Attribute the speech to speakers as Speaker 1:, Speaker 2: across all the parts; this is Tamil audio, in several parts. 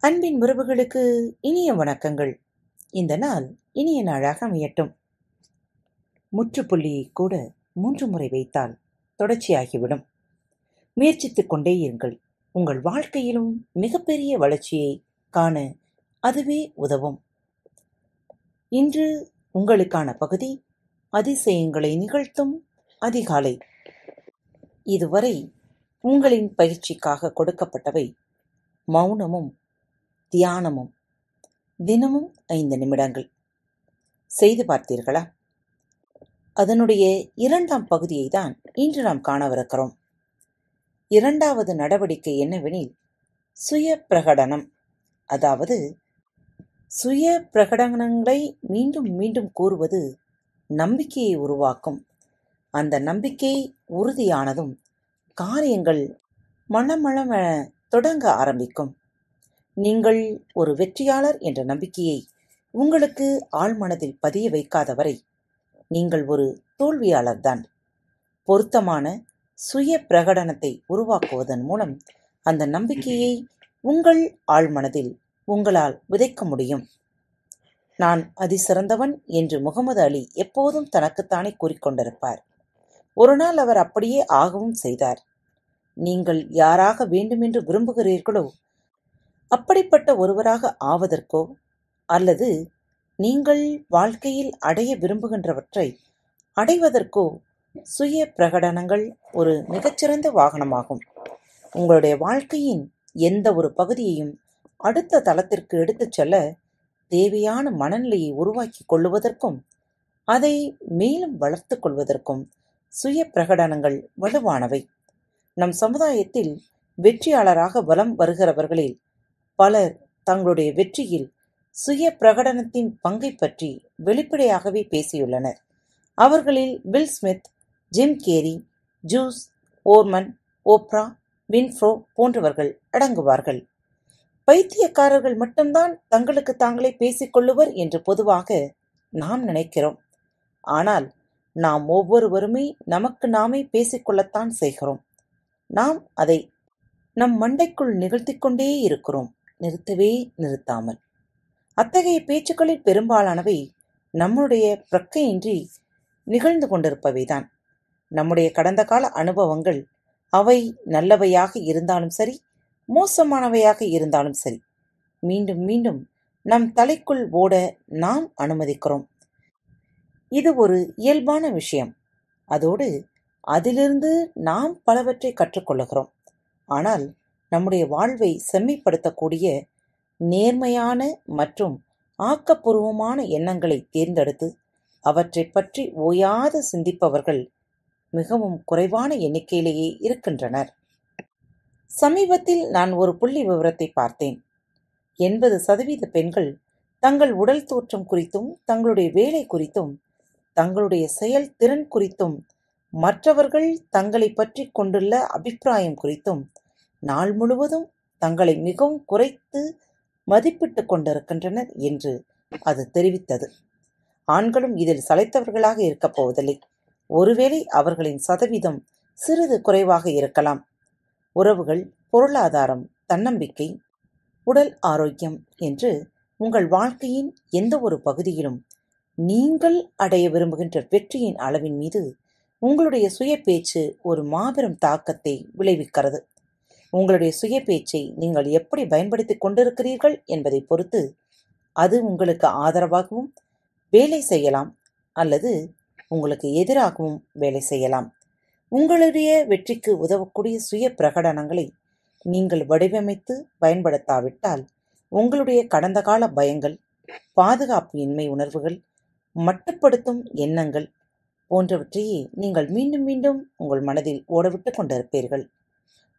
Speaker 1: அன்பின் உறவுகளுக்கு இனிய வணக்கங்கள். இந்த நாள் இனிய நாளாக அமையட்டும். முற்றுப்புள்ளியை கூட மூன்று முறை வைத்தால் தொடர்ச்சியாகிவிடும். முயற்சித்துக் கொண்டே இருங்கள். உங்கள் வாழ்க்கையிலும் மிகப்பெரிய வளர்ச்சியை காண அதுவே உதவும். இன்று உங்களுக்கான பகுதி அதிசயங்களை நிகழ்த்தும் அதிகாலை. இதுவரை உங்களின் பயிற்சிக்காக கொடுக்கப்பட்டவை மௌனமும் தியானமும். தினமும் ஐந்து நிமிடங்கள். செய்து பார்த்தீர்களா? அதனுடைய இரண்டாம் பகுதியை தான் இன்று நாம் காணவிருக்கிறோம். இரண்டாவது நடவடிக்கை என்னவெனில் சுய பிரகடனம் அதாவது சுய பிரகடனங்களை மீண்டும் மீண்டும் கூறுவது நம்பிக்கையை உருவாக்கும். அந்த நம்பிக்கை உறுதியானதும் காரியங்கள் மனமளம தொடங்க ஆரம்பிக்கும். நீங்கள் ஒரு வெற்றியாளர் என்ற நம்பிக்கையை உங்களுக்கு ஆழ்மனதில் பதிய வைக்காதவரை நீங்கள் ஒரு தோல்வியாளர்தான் பொருத்தமான சுய பிரகடனத்தை உருவாக்குவதன் மூலம் அந்த நம்பிக்கையை உங்கள் ஆழ்மனதில் உங்களால் விதைக்க முடியும். நான் அதிசிறந்தவன் என்று முகமது அலி எப்போதும் தனக்குத்தானே கூறிக்கொண்டிருப்பார் ஒரு நாள் அவர் அப்படியே ஆகவும் செய்தார். நீங்கள் யாராக வேண்டுமென்று விரும்புகிறீர்களோ அப்படிப்பட்ட ஒருவராக ஆவதற்கோ அல்லது நீங்கள் வாழ்க்கையில் அடைய விரும்புகின்றவற்றை அடைவதற்கோ சுய பிரகடனங்கள் ஒரு மிகச்சிறந்த வாகனமாகும். உங்களுடைய வாழ்க்கையின் எந்த ஒரு பகுதியையும் அடுத்த தளத்திற்கு எடுத்துச் செல்ல தேவையான மனநிலையை உருவாக்கி கொள்ளுவதற்கும் அதை மேலும் வளர்த்து கொள்வதற்கும் சுய பிரகடனங்கள் வலுவானவை. நம் சமுதாயத்தில் வெற்றியாளராக வலம் வருகிறவர்களில் பலர் தங்களுடைய வெற்றியில் சுய பிரகடனத்தின் பங்கை பற்றி வெளிப்படையாகவே பேசியுள்ளனர். அவர்களில் Will Smith Jim Carrey juice ஓர்மன் Oprah Winfrey போன்றவர்கள் அடங்குவார்கள். பைத்தியக்காரர்கள் மட்டும்தான் தங்களுக்கு தாங்களே பேசிக்கொள்ளுவர் என்று பொதுவாக நாம் நினைக்கிறோம். ஆனால் நாம் ஒவ்வொருவருமே நமக்கு நாமே பேசிக்கொள்ளத்தான் செய்கிறோம். நாம் அதை நம் மண்டைக்குள் நிகழ்த்திக்கொண்டே இருக்கிறோம். நிறுத்தவே நிறுத்தாமல். அத்தகைய பேச்சுக்களில் பெரும்பாலானவை நம்முடைய பிரக்கையின்றி நிகழ்ந்து கொண்டிருப்பவைதான். நம்முடைய கடந்த கால அனுபவங்கள் அவை நல்லவையாக இருந்தாலும் சரி மோசமானவையாக இருந்தாலும் சரி மீண்டும் மீண்டும் நம் தலைக்குள் ஓட நாம் அனுமதிக்கிறோம். இது ஒரு இயல்பான விஷயம். அதோடு அதிலிருந்து நாம் பலவற்றை கற்றுக்கொள்ளுகிறோம் ஆனால் நம்முடைய வாழ்வை செம்மைப்படுத்தக்கூடிய நேர்மையான மற்றும் ஆக்கப்பூர்வமான எண்ணங்களை தேர்ந்தெடுத்து அவற்றை பற்றி ஓயாது சிந்திப்பவர்கள் மிகவும் குறைவான எண்ணிக்கையிலேயே இருக்கின்றனர். சமீபத்தில் நான் ஒரு புள்ளி விவரத்தை பார்த்தேன். எண்பது சதவீத பெண்கள் தங்கள் உடல் தோற்றம் குறித்தும் தங்களுடைய வேலை குறித்தும் தங்களுடைய செயல் திறன் குறித்தும் மற்றவர்கள் தங்களை பற்றி கொண்டுள்ள அபிப்பிராயம் குறித்தும் நாள் முழுவதும் தங்களை மிகவும் குறைத்து மதிப்பிட்டுக் கொண்டிருக்கின்றனர் என்று அது தெரிவித்தது. ஆண்களும் இதில் சளைத்தவர்களாக இருக்கப் போவதில்லை. ஒருவேளை அவர்களின் சதவீதம் சிறிது குறைவாக இருக்கலாம். உறவுகள் பொருளாதாரம் தன்னம்பிக்கை உடல் ஆரோக்கியம் என்று உங்கள் வாழ்க்கையின் எந்த ஒரு பகுதியிலும் நீங்கள் அடைய விரும்புகின்ற வெற்றியின் அளவின் மீது உங்களுடைய சுய பேச்சு ஒரு மாபெரும் தாக்கத்தை விளைவிக்கிறது. உங்களுடைய சுய பேச்சை நீங்கள் எப்படி பயன்படுத்திக் கொண்டிருக்கிறீர்கள் என்பதை பொறுத்து அது உங்களுக்கு ஆதரவாகவும் வேலை செய்யலாம் அல்லது உங்களுக்கு எதிராகவும் வேலை செய்யலாம். உங்களுடைய வெற்றிக்கு உதவக்கூடிய சுய பிரகடனங்களை நீங்கள் வடிவமைத்து பயன்படுத்தாவிட்டால் உங்களுடைய கடந்த கால பயங்கள் பாதுகாப்பு இன்மை உணர்வுகள் மட்டுப்படுத்தும் எண்ணங்கள் போன்றவற்றையே நீங்கள் மீண்டும் மீண்டும் உங்கள் மனதில் ஓடவிட்டு கொண்டிருப்பீர்கள்.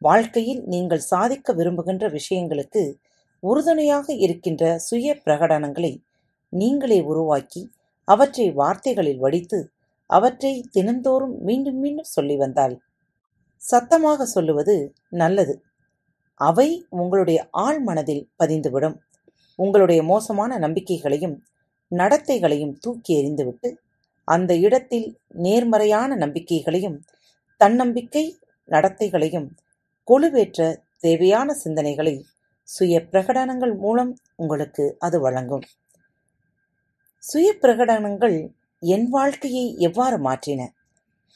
Speaker 1: வாழ்க்கையில் நீங்கள் சாதிக்க விரும்புகின்ற விஷயங்களுக்கு உறுதுணையாக இருக்கின்ற சுய பிரகடனங்களை நீங்களே உருவாக்கி அவற்றை வார்த்தைகளில் வடித்து அவற்றை தினந்தோறும் மீண்டும் மீண்டும் சொல்லி வந்தால் சத்தமாக சொல்லுவது நல்லது. அவை உங்களுடைய ஆழ் மனதில் பதிந்துவிடும். உங்களுடைய மோசமான நம்பிக்கைகளையும் நடத்தைகளையும் தூக்கி எறிந்துவிட்டு அந்த இடத்தில் நேர்மறையான நம்பிக்கைகளையும் தன்னம்பிக்கை நடத்தைகளையும் குழுவேற்ற தேவையான சிந்தனைகளை சுய பிரகடனங்கள் மூலம் உங்களுக்கு அது வழங்கும். சுய பிரகடனங்கள் என் வாழ்க்கையை எவ்வாறு மாற்றின?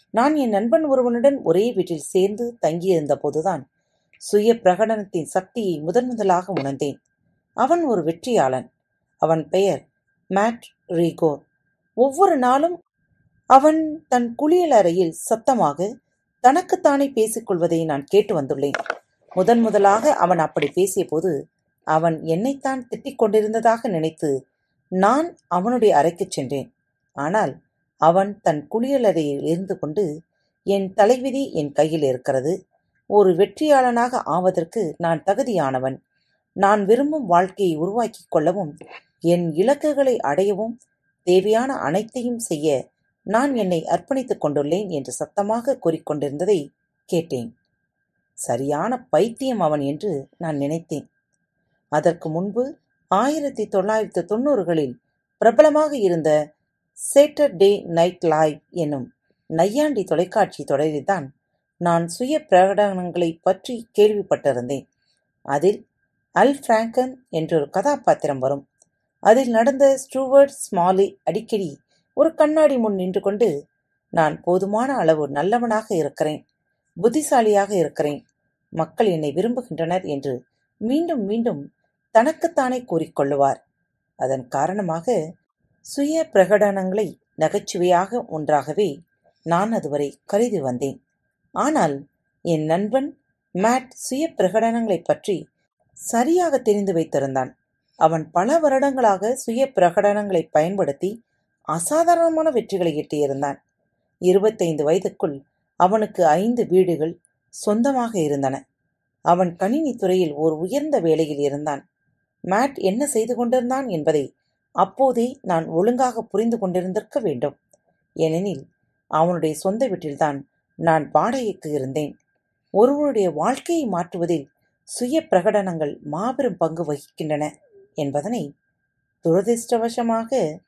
Speaker 1: நான் என் நண்பன் ஒருவனுடன் ஒரே வீட்டில் சேர்ந்து தங்கியிருந்த போதுதான் சுய பிரகடனத்தின் சக்தியை முதன் முதலாக உணர்ந்தேன். அவன் ஒரு வெற்றியாளன். அவன் பெயர் மேட் ரீகோ. ஒவ்வொரு நாளும் அவன் தன் குளியலறையில் சத்தமாக தனக்குத்தானே பேசிக்கொள்வதை நான் கேட்டு வந்துள்ளேன். முதன் முதலாக அவன் அப்படி பேசியபோது அவன் என்னைத்தான் திட்டிக் கொண்டிருந்ததாக நினைத்து நான் அவனுடைய அறைக்குச் சென்றேன். ஆனால் அவன் தன் குளியலறையில் இருந்து கொண்டு என் தலைவிதி என் கையில் இருக்கிறது. ஒரு வெற்றியாளனாக ஆவதற்கு நான் தகுதியானவன். நான் விரும்பும் வாழ்க்கையை உருவாக்கிக் கொள்ளவும் என் இலக்குகளை அடையவும் தேவையான அனைத்தையும் செய்ய நான் என்னை அர்ப்பணித்துக் கொண்டுள்ளேன் என்று சத்தமாக கூறிக்கொண்டிருந்ததை கேட்டேன். சரியான பைத்தியம் அவன் என்று நான் நினைத்தேன். அதற்கு முன்பு ஆயிரத்தி தொள்ளாயிரத்து தொண்ணூறுகளில் பிரபலமாக இருந்த சேட்டர்டே நைட் லைவ் என்னும் நையாண்டி தொலைக்காட்சி தொடரில்தான் நான் சுய பிரகடனங்களை பற்றி கேள்விப்பட்டிருந்தேன். அதில் அல் பிராங்கன் என்றொரு கதாபாத்திரம் வரும். அதில் நடந்த ஸ்டூவர்ட் ஸ்மாலி அடிக்கடி ஒரு கண்ணாடி முன் நின்று கொண்டு நான் போதுமான அளவு நல்லவனாக இருக்கிறேன் புத்திசாலியாக இருக்கிறேன் மக்கள் என்னை விரும்புகின்றனர் என்று மீண்டும் மீண்டும் தனக்குத்தானே கூறிக்கொள்ளுவார். அதன் காரணமாக சுய பிரகடனங்களை நகைச்சுவையாக ஒன்றாகவே நான் அதுவரை கருதி வந்தேன். ஆனால் என் நண்பன் மேட் சுய பிரகடனங்களைப் பற்றி சரியாக தெரிந்து வைத்திருந்தான். அவன் பல வருடங்களாக சுய பிரகடனங்களை பயன்படுத்தி அசாதாரணமான வெற்றிகளை எட்டியிருந்தான். இருபத்தைந்து வயதுக்குள் அவனுக்கு ஐந்து வீடுகள் சொந்தமாக இருந்தன. அவன் கணினி துறையில் ஒரு உயர்ந்த வேலையில் இருந்தான். மேட் என்ன செய்து கொண்டிருந்தான் என்பதை அப்போதே நான் ஒழுங்காக புரிந்து கொண்டிருந்திருக்க வேண்டும். ஏனெனில் அவனுடைய சொந்த வீட்டில்தான் நான் வாடகைக்கு இருந்தேன். ஒருவனுடைய வாழ்க்கையை மாற்றுவதில் சுய பிரகடனங்கள் மாபெரும் பங்கு வகிக்கின்றன என்பதனை துரதிர்ஷ்டவசமாக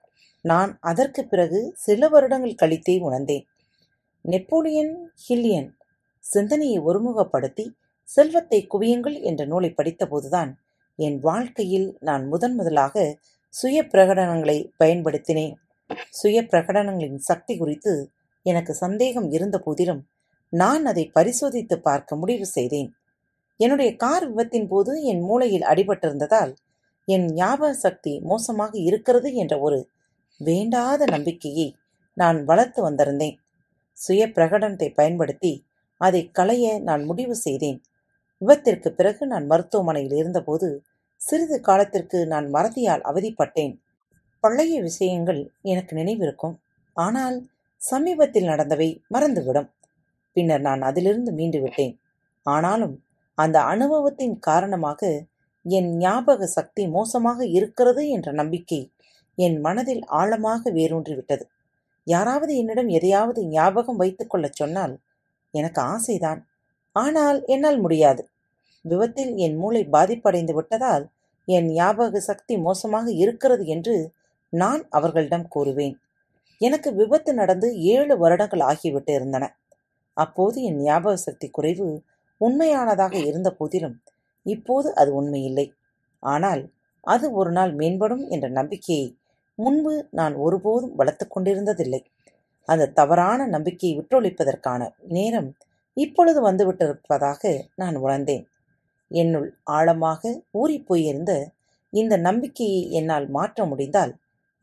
Speaker 1: நான் அதற்கு பிறகு சில வருடங்கள் கழித்தே உணர்ந்தேன். நெப்போலியன் ஹில்லியன் சிந்தனையை ஒருமுகப்படுத்தி செல்வத்தை குவியுங்கள் என்ற நூலை படித்தபோதுதான் என் வாழ்க்கையில் நான் முதன் முதலாக சுய பிரகடனங்களை பயன்படுத்தினேன். சுய பிரகடனங்களின் சக்தி குறித்து எனக்கு சந்தேகம் இருந்த போதிலும் நான் அதை பரிசோதித்து பார்க்க முடிவு செய்தேன். என்னுடைய கார் விபத்தின் போது என் மூளையில் அடிபட்டிருந்ததால் என் ஞாபக சக்தி மோசமாக இருக்கிறது என்ற ஒரு வேண்டாத நம்பிக்கையை நான் வளர்த்து வந்திருந்தேன். சுய பிரகடனத்தை பயன்படுத்தி அதை களைய நான் முடிவு செய்தேன். விபத்திற்கு பிறகு நான் மருத்துவமனையில் இருந்தபோது சிறிது காலத்திற்கு நான் மறதியால் அவதிப்பட்டேன். பழைய விஷயங்கள் எனக்கு நினைவிருக்கும். ஆனால் சமீபத்தில் நடந்தவை மறந்துவிடும். பின்னர் நான் அதிலிருந்து மீண்டு விட்டேன் ஆனாலும் அந்த அனுபவத்தின் காரணமாக என் ஞாபக சக்தி மோசமாக இருக்கிறது என்ற நம்பிக்கை என் மனதில் ஆழமாக வேரூன்றிவிட்டது. யாராவது என்னிடம் எதையாவது ஞாபகம் வைத்துக் கொள்ளச் சொன்னால் எனக்கு ஆசைதான். ஆனால் என்னால் முடியாது. விபத்தில் என் மூளை பாதிப்படைந்து விட்டதால் என் ஞாபக சக்தி மோசமாக இருக்கிறது என்று நான் அவர்களிடம் கூறுவேன். எனக்கு விபத்து நடந்து ஏழு வருடங்கள் ஆகிவிட்டு இருந்தன. அப்போது என் ஞாபக சக்தி குறைவு உண்மையானதாக இருந்த போதிலும் இப்போது அது உண்மையில்லை. ஆனால் அது ஒரு நாள் மேம்படும் என்ற நம்பிக்கையை முன்பு நான் ஒருபோதும் வளர்த்து கொண்டிருந்ததில்லை. அந்த தவறான நம்பிக்கையை விட்டொழிப்பதற்கான நேரம் இப்பொழுது வந்துவிட்டிருப்பதாக நான் உணர்ந்தேன். என்னுள் ஆழமாக ஊறிப்போயிருந்த இந்த நம்பிக்கையை என்னால் மாற்ற முடிந்தால்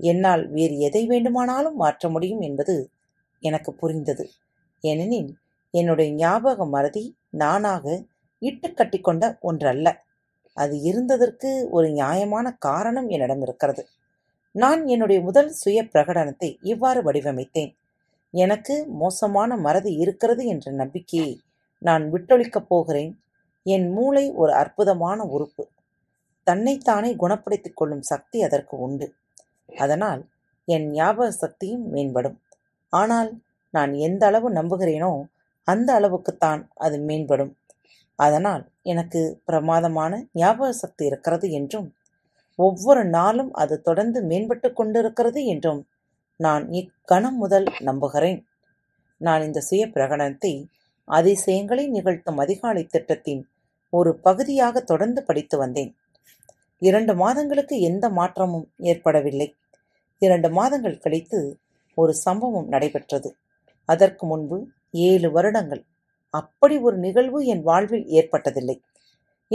Speaker 1: என்னால் வேறு எதை வேண்டுமானாலும் மாற்ற முடியும் என்பது எனக்கு புரிந்தது. ஏனெனில் என்னுடைய ஞாபக மறதி நானாக இட்டுக்கட்டி கொண்ட ஒன்றல்ல. அது இருந்ததற்கு ஒரு நியாயமான காரணம் என்னிடம் இருக்கிறது. நான் என்னுடைய முதல் சுய பிரகடனத்தை இவ்வாறு வடிவமைத்தேன். எனக்கு மோசமான மறதி இருக்கிறது என்ற நம்பிக்கையை நான் விட்டொழிக்கப் போகிறேன். என் மூளை ஒரு அற்புதமான உறுப்பு. தன்னைத்தானே குணப்படுத்திக் கொள்ளும் சக்தி அதற்கு உண்டு. அதனால் என் ஞாபக சக்தியும் மேம்படும். ஆனால் நான் எந்த அளவு நம்புகிறேனோ அந்த அளவுக்குத்தான் அது மேம்படும். அதனால் எனக்கு பிரமாதமான ஞாபக சக்தி இருக்கிறது என்றும் ஒவ்வொரு நாளும் அது தொடர்ந்து மேம்பட்டு கொண்டிருக்கிறது என்றும் நான் இக்கணம் முதல் நம்புகிறேன். நான் இந்த சுய பிரகடனத்தை அதிசயங்களை நிகழ்த்தும் அதிகாலை திட்டத்தின் ஒரு பகுதியாக தொடர்ந்து படித்து வந்தேன். இரண்டு மாதங்களுக்கு எந்த மாற்றமும் ஏற்படவில்லை. இரண்டு மாதங்கள் கழித்து ஒரு சம்பவம் நடைபெற்றது. அதற்கு முன்பு ஏழு வருடங்கள். அப்படி ஒரு நிகழ்வு என் வாழ்வில் ஏற்பட்டதில்லை.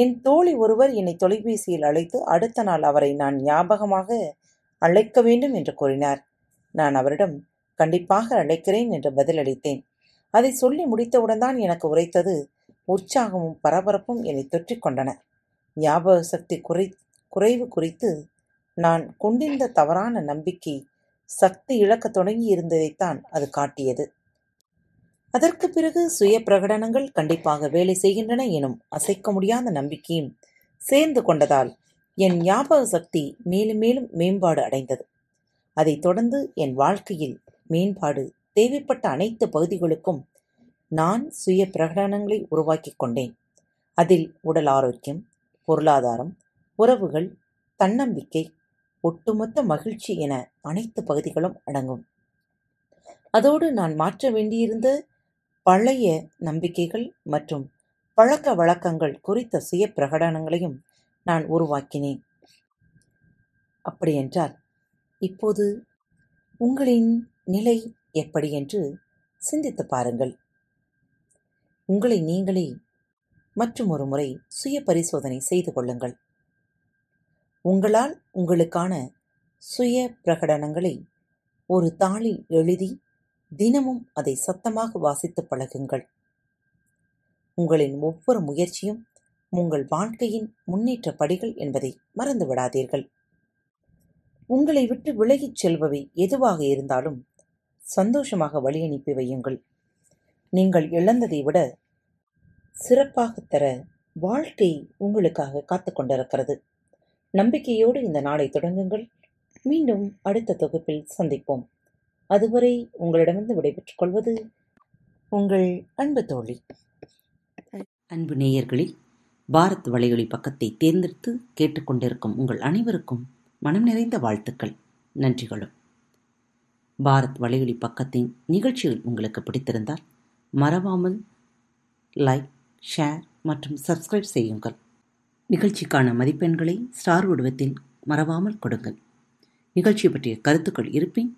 Speaker 1: என் தோழி ஒருவர் என்னை தொலைபேசியில் அழைத்து அடுத்த நாள் அவரை நான் ஞாபகமாக அழைக்க வேண்டும் என்று கூறினார். நான் அவரிடம் கண்டிப்பாக அழைக்கிறேன் என்று பதிலளித்தேன். அதை சொல்லி முடித்தவுடன் தான் எனக்கு உரைத்தது உற்சாகமும் பரபரப்பும் என்னை தொற்றிக் கொண்டன. ஞாபக சக்தி குறை குறைவு குறித்து நான் கொண்டிருந்த தவறான நம்பிக்கை சக்தி இழக்கத் தொடங்கி இருந்ததைத்தான் அது காட்டியது. அதற்கு பிறகு சுய பிரகடனங்கள் கண்டிப்பாக வேலை செய்கின்றன எனும் அசைக்க முடியாத நம்பிக்கையும் சேர்ந்து கொண்டதால் என் ஞாபக சக்தி மேலும் மேலும் மேம்பாடு அடைந்தது. அதைத் தொடர்ந்து என் வாழ்க்கையில் மேம்பாடு தேவைப்பட்ட அனைத்து பகுதிகளுக்கும் நான் சுய பிரகடனங்களை உருவாக்கிக் கொண்டேன். அதில் உடல் ஆரோக்கியம் பொருளாதாரம் உறவுகள் தன்னம்பிக்கை ஒட்டுமொத்த மகிழ்ச்சி என அனைத்து பகுதிகளும் அடங்கும். அதோடு நான் மாற்ற வேண்டியிருந்த பழைய நம்பிக்கைகள் மற்றும் பழக்க வழக்கங்கள் குறித்த சுய பிரகடனங்களையும் நான் உருவாக்கினேன். அப்படியென்றால் இப்போது உங்களின் நிலை எப்படி என்று சிந்தித்து பாருங்கள். உங்களை நீங்களே மற்றும் ஒரு முறை சுய பரிசோதனை செய்து கொள்ளுங்கள். உங்களால் உங்களுக்கான சுய பிரகடனங்களை ஒரு தாளில் எழுதி தினமும் அதை சத்தமாக வாசித்து பழகுங்கள். உங்களின் ஒவ்வொரு முயற்சியும் உங்கள் வாழ்க்கையின் முன்னேற்ற படிகள் என்பதை மறந்து விடாதீர்கள் உங்களை விட்டு விலகிச் செல்பவை எதுவாக இருந்தாலும் சந்தோஷமாக வழி அனுப்பி வையுங்கள். நீங்கள் இழந்ததை விட சிறப்பாக தர வாழ்க்கை உங்களுக்காக காத்து கொண்டிருக்கிறது. நம்பிக்கையோடு இந்த நாளை தொடங்குங்கள். மீண்டும் அடுத்த தொகுப்பில் சந்திப்போம். அதுவரை உங்களிடமிருந்து விடைபெற்றுக் கொள்வது உங்கள் அன்பு தோழி. அன்பு நேயர்களில் பாரத் வலையொலி பக்கத்தை தேர்ந்தெடுத்து கேட்டுக்கொண்டிருக்கும் உங்கள் அனைவருக்கும் மனம் நிறைந்த வாழ்த்துக்கள் நன்றிகளும். பாரத் வலையொலி பக்கத்தின் நிகழ்ச்சிகள் உங்களுக்கு பிடித்திருந்தால் மறவாமல் லைக் ஷேர் மற்றும் சப்ஸ்கிரைப் செய்யுங்கள். நிகழ்ச்சிக்கான மதிப்பெண்களை ஸ்டார் உடவத்தில் மறவாமல் கொடுங்கள். நிகழ்ச்சி பற்றிய கருத்துக்கள் இருப்பின்